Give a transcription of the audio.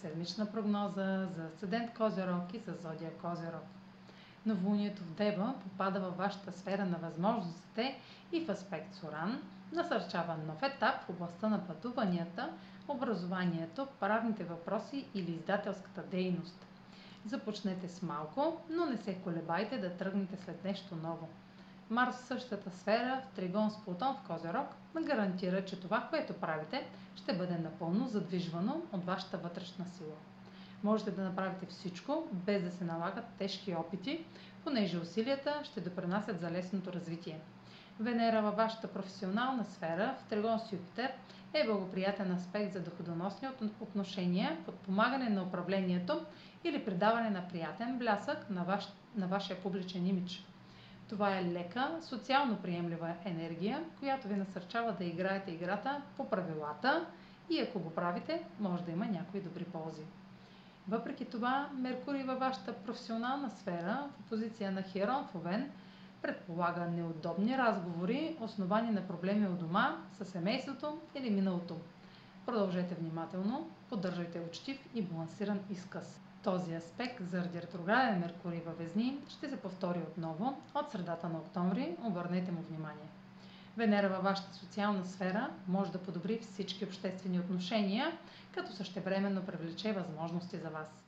седмична прогноза за Асцендент Козерог и за Зодия Козерог. Новолунието в Дева попада във вашата сфера на възможностите и в аспект с Уран, насърчава нов етап в областта на пътуванията, образованието, правните въпроси или издателската дейност. Започнете с малко, но не се колебайте да тръгнете след нещо ново. Марс в същата сфера, в Тригон с Плутон в Козерог, гарантира, че това, което правите, ще бъде напълно задвижвано от вашата вътрешна сила. Можете да направите всичко, без да се налагат тежки опити, понеже усилията ще допринасят за лесното развитие. Венера във вашата професионална сфера, в Тригон с Юпитер, е благоприятен аспект за доходоносни отношения, подпомагане на управлението или придаване на приятен блясък на, ваш, на вашия публичен имидж. Това е лека, социално приемлива енергия, която ви насърчава да играете играта по правилата и ако го правите, може да има някои добри ползи. Въпреки това, Меркурий във вашата професионална сфера, в позиция на Херон в предполага неудобни разговори, основани на проблеми от дома, със семейството или миналото. Продължете внимателно, поддържайте учтив и балансиран изказ. Този аспект заради ретрограден Меркурий във Везни ще се повтори отново от средата на октомври. Обърнете му внимание. Венера във вашата социална сфера може да подобри всички обществени отношения, като същевременно привлече възможности за вас.